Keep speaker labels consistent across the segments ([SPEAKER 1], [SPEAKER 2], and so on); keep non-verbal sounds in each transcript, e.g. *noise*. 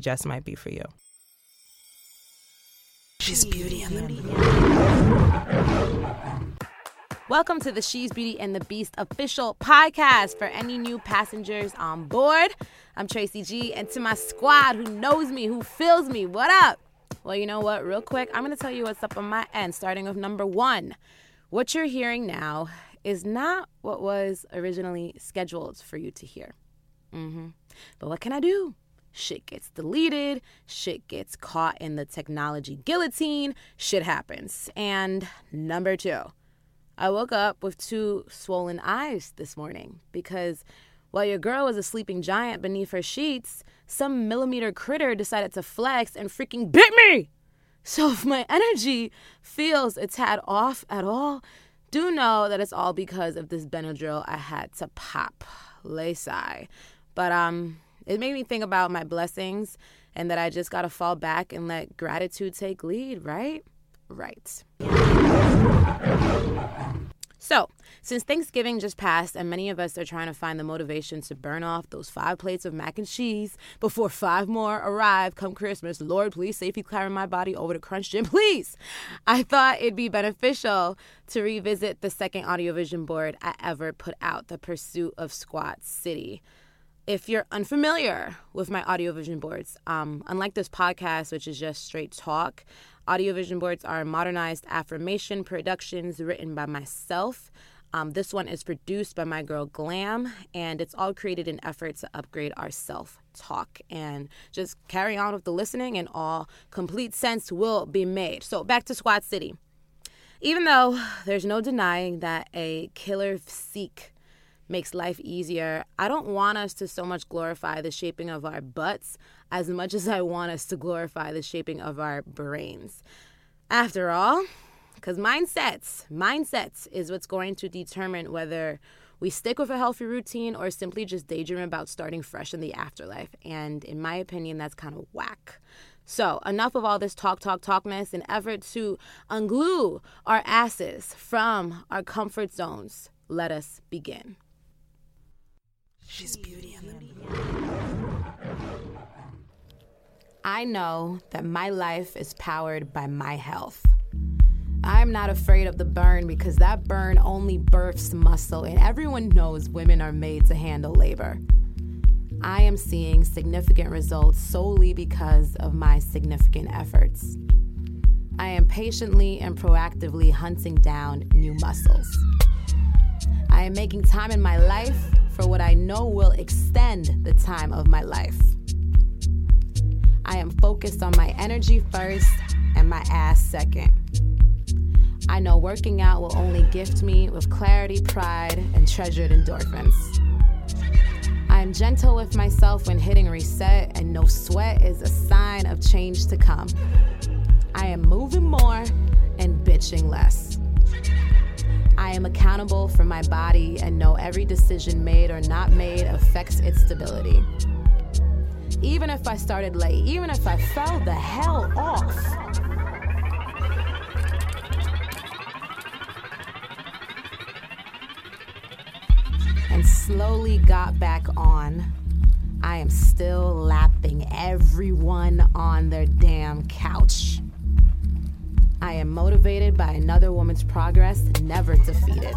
[SPEAKER 1] she just might be for you. She's Beauty and the Beast. Welcome to the She's Beauty and the Beast official podcast for any new passengers on board. I'm Tracy G, and to my squad who knows me, who feels me, what up? Well, you know what? Real quick, I'm going to tell you what's up on my end, starting with number one. What you're hearing now is not what was originally scheduled for you to hear. Mm-hmm. But what can I do? Shit gets deleted, shit gets caught in the technology guillotine, shit happens. And number two, I woke up with two swollen eyes this morning because while your girl was a sleeping giant beneath her sheets, some millimeter critter decided to flex and freaking bit me. So if my energy feels a tad off at all, do know that it's all because of this Benadryl I had to pop. Lay sigh. But um it made me think about my blessings and that I just got to fall back and let gratitude take lead, right? Right. So, since Thanksgiving just passed and many of us are trying to find the motivation to burn off those five plates of mac and cheese before five more arrive come Christmas, Lord, please safely carry my body over to Crunch Gym, *laughs* please. I thought it'd be beneficial to revisit the second audio vision board I ever put out, The Pursuit of Squat City if you're unfamiliar with my audio vision boards, um, unlike this podcast, which is just straight talk, audio vision boards are modernized affirmation productions written by myself. Um, this one is produced by my girl Glam, and it's all created in effort to upgrade our self talk and just carry on with the listening, and all complete sense will be made. So, back to Squat City. Even though there's no denying that a killer physique makes life easier. I don't want us to so much glorify the shaping of our butts as much as I want us to glorify the shaping of our brains. After all, because mindsets, mindsets is what's going to determine whether we stick with a healthy routine or simply just daydream about starting fresh in the afterlife. And in my opinion, that's kind of whack. So, enough of all this talk, talk, talkness in effort to unglue our asses from our comfort zones. Let us begin. She's beauty and the. I know that my life is powered by my health. I'm not afraid of the burn because that burn only births muscle, and everyone knows women are made to handle labor. I am seeing significant results solely because of my significant efforts. I am patiently and proactively hunting down new muscles. I am making time in my life for what I know will extend the time of my life. I am focused on my energy first and my ass second. I know working out will only gift me with clarity, pride, and treasured endorphins. I am gentle with myself when hitting reset, and no sweat is a sign of change to come. I am moving more and bitching less. I am accountable for my body and know every decision made or not made affects its stability. Even if I started late, even if I fell the hell off. And slowly got back on, I am still lapping everyone on their damn couch. Am motivated by another woman's progress, never defeated.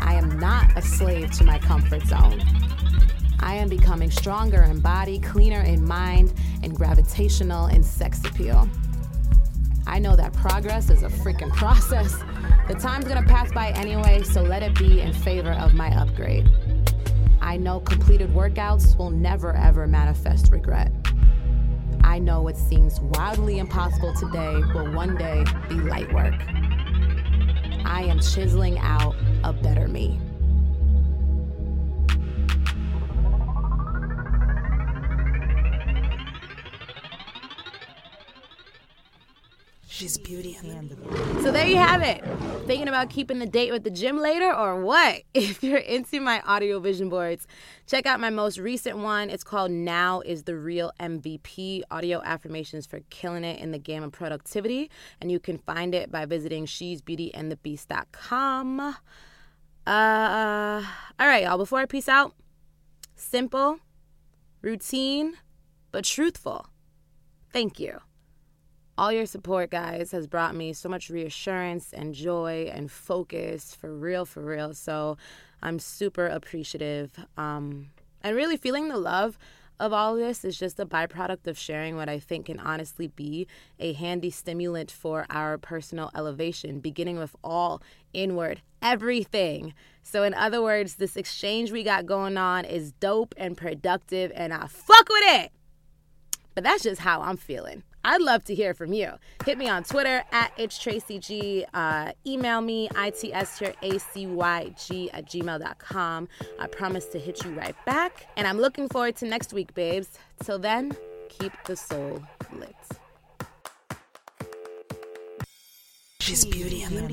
[SPEAKER 1] I am not a slave to my comfort zone. I am becoming stronger in body, cleaner in mind, and gravitational in sex appeal. I know that progress is a freaking process. The time's gonna pass by anyway, so let it be in favor of my upgrade. I know completed workouts will never ever manifest regret. I know what seems wildly impossible today will one day be light work. I am chiseling out a better me.
[SPEAKER 2] She's beauty and the
[SPEAKER 1] So there you have it. Thinking about keeping the date with the gym later or what? *laughs* If you're into my audio vision boards, check out my most recent one. It's called Now is the Real MVP Audio Affirmations for Killing It in the Game of Productivity. And you can find it by visiting she'sbeautyandthebeast.com. Uh, all right, y'all. Before I peace out, simple, routine, but truthful. Thank you. All your support, guys, has brought me so much reassurance and joy and focus for real, for real. So I'm super appreciative. Um, and really feeling the love of all this is just a byproduct of sharing what I think can honestly be a handy stimulant for our personal elevation, beginning with all inward, everything. So, in other words, this exchange we got going on is dope and productive, and I fuck with it. But that's just how I'm feeling. I'd love to hear from you. Hit me on Twitter at it's Tracy G. Uh, email me, itstracyg at gmail.com. I promise to hit you right back. And I'm looking forward to next week, babes. Till then, keep the soul lit.
[SPEAKER 2] She's beauty and the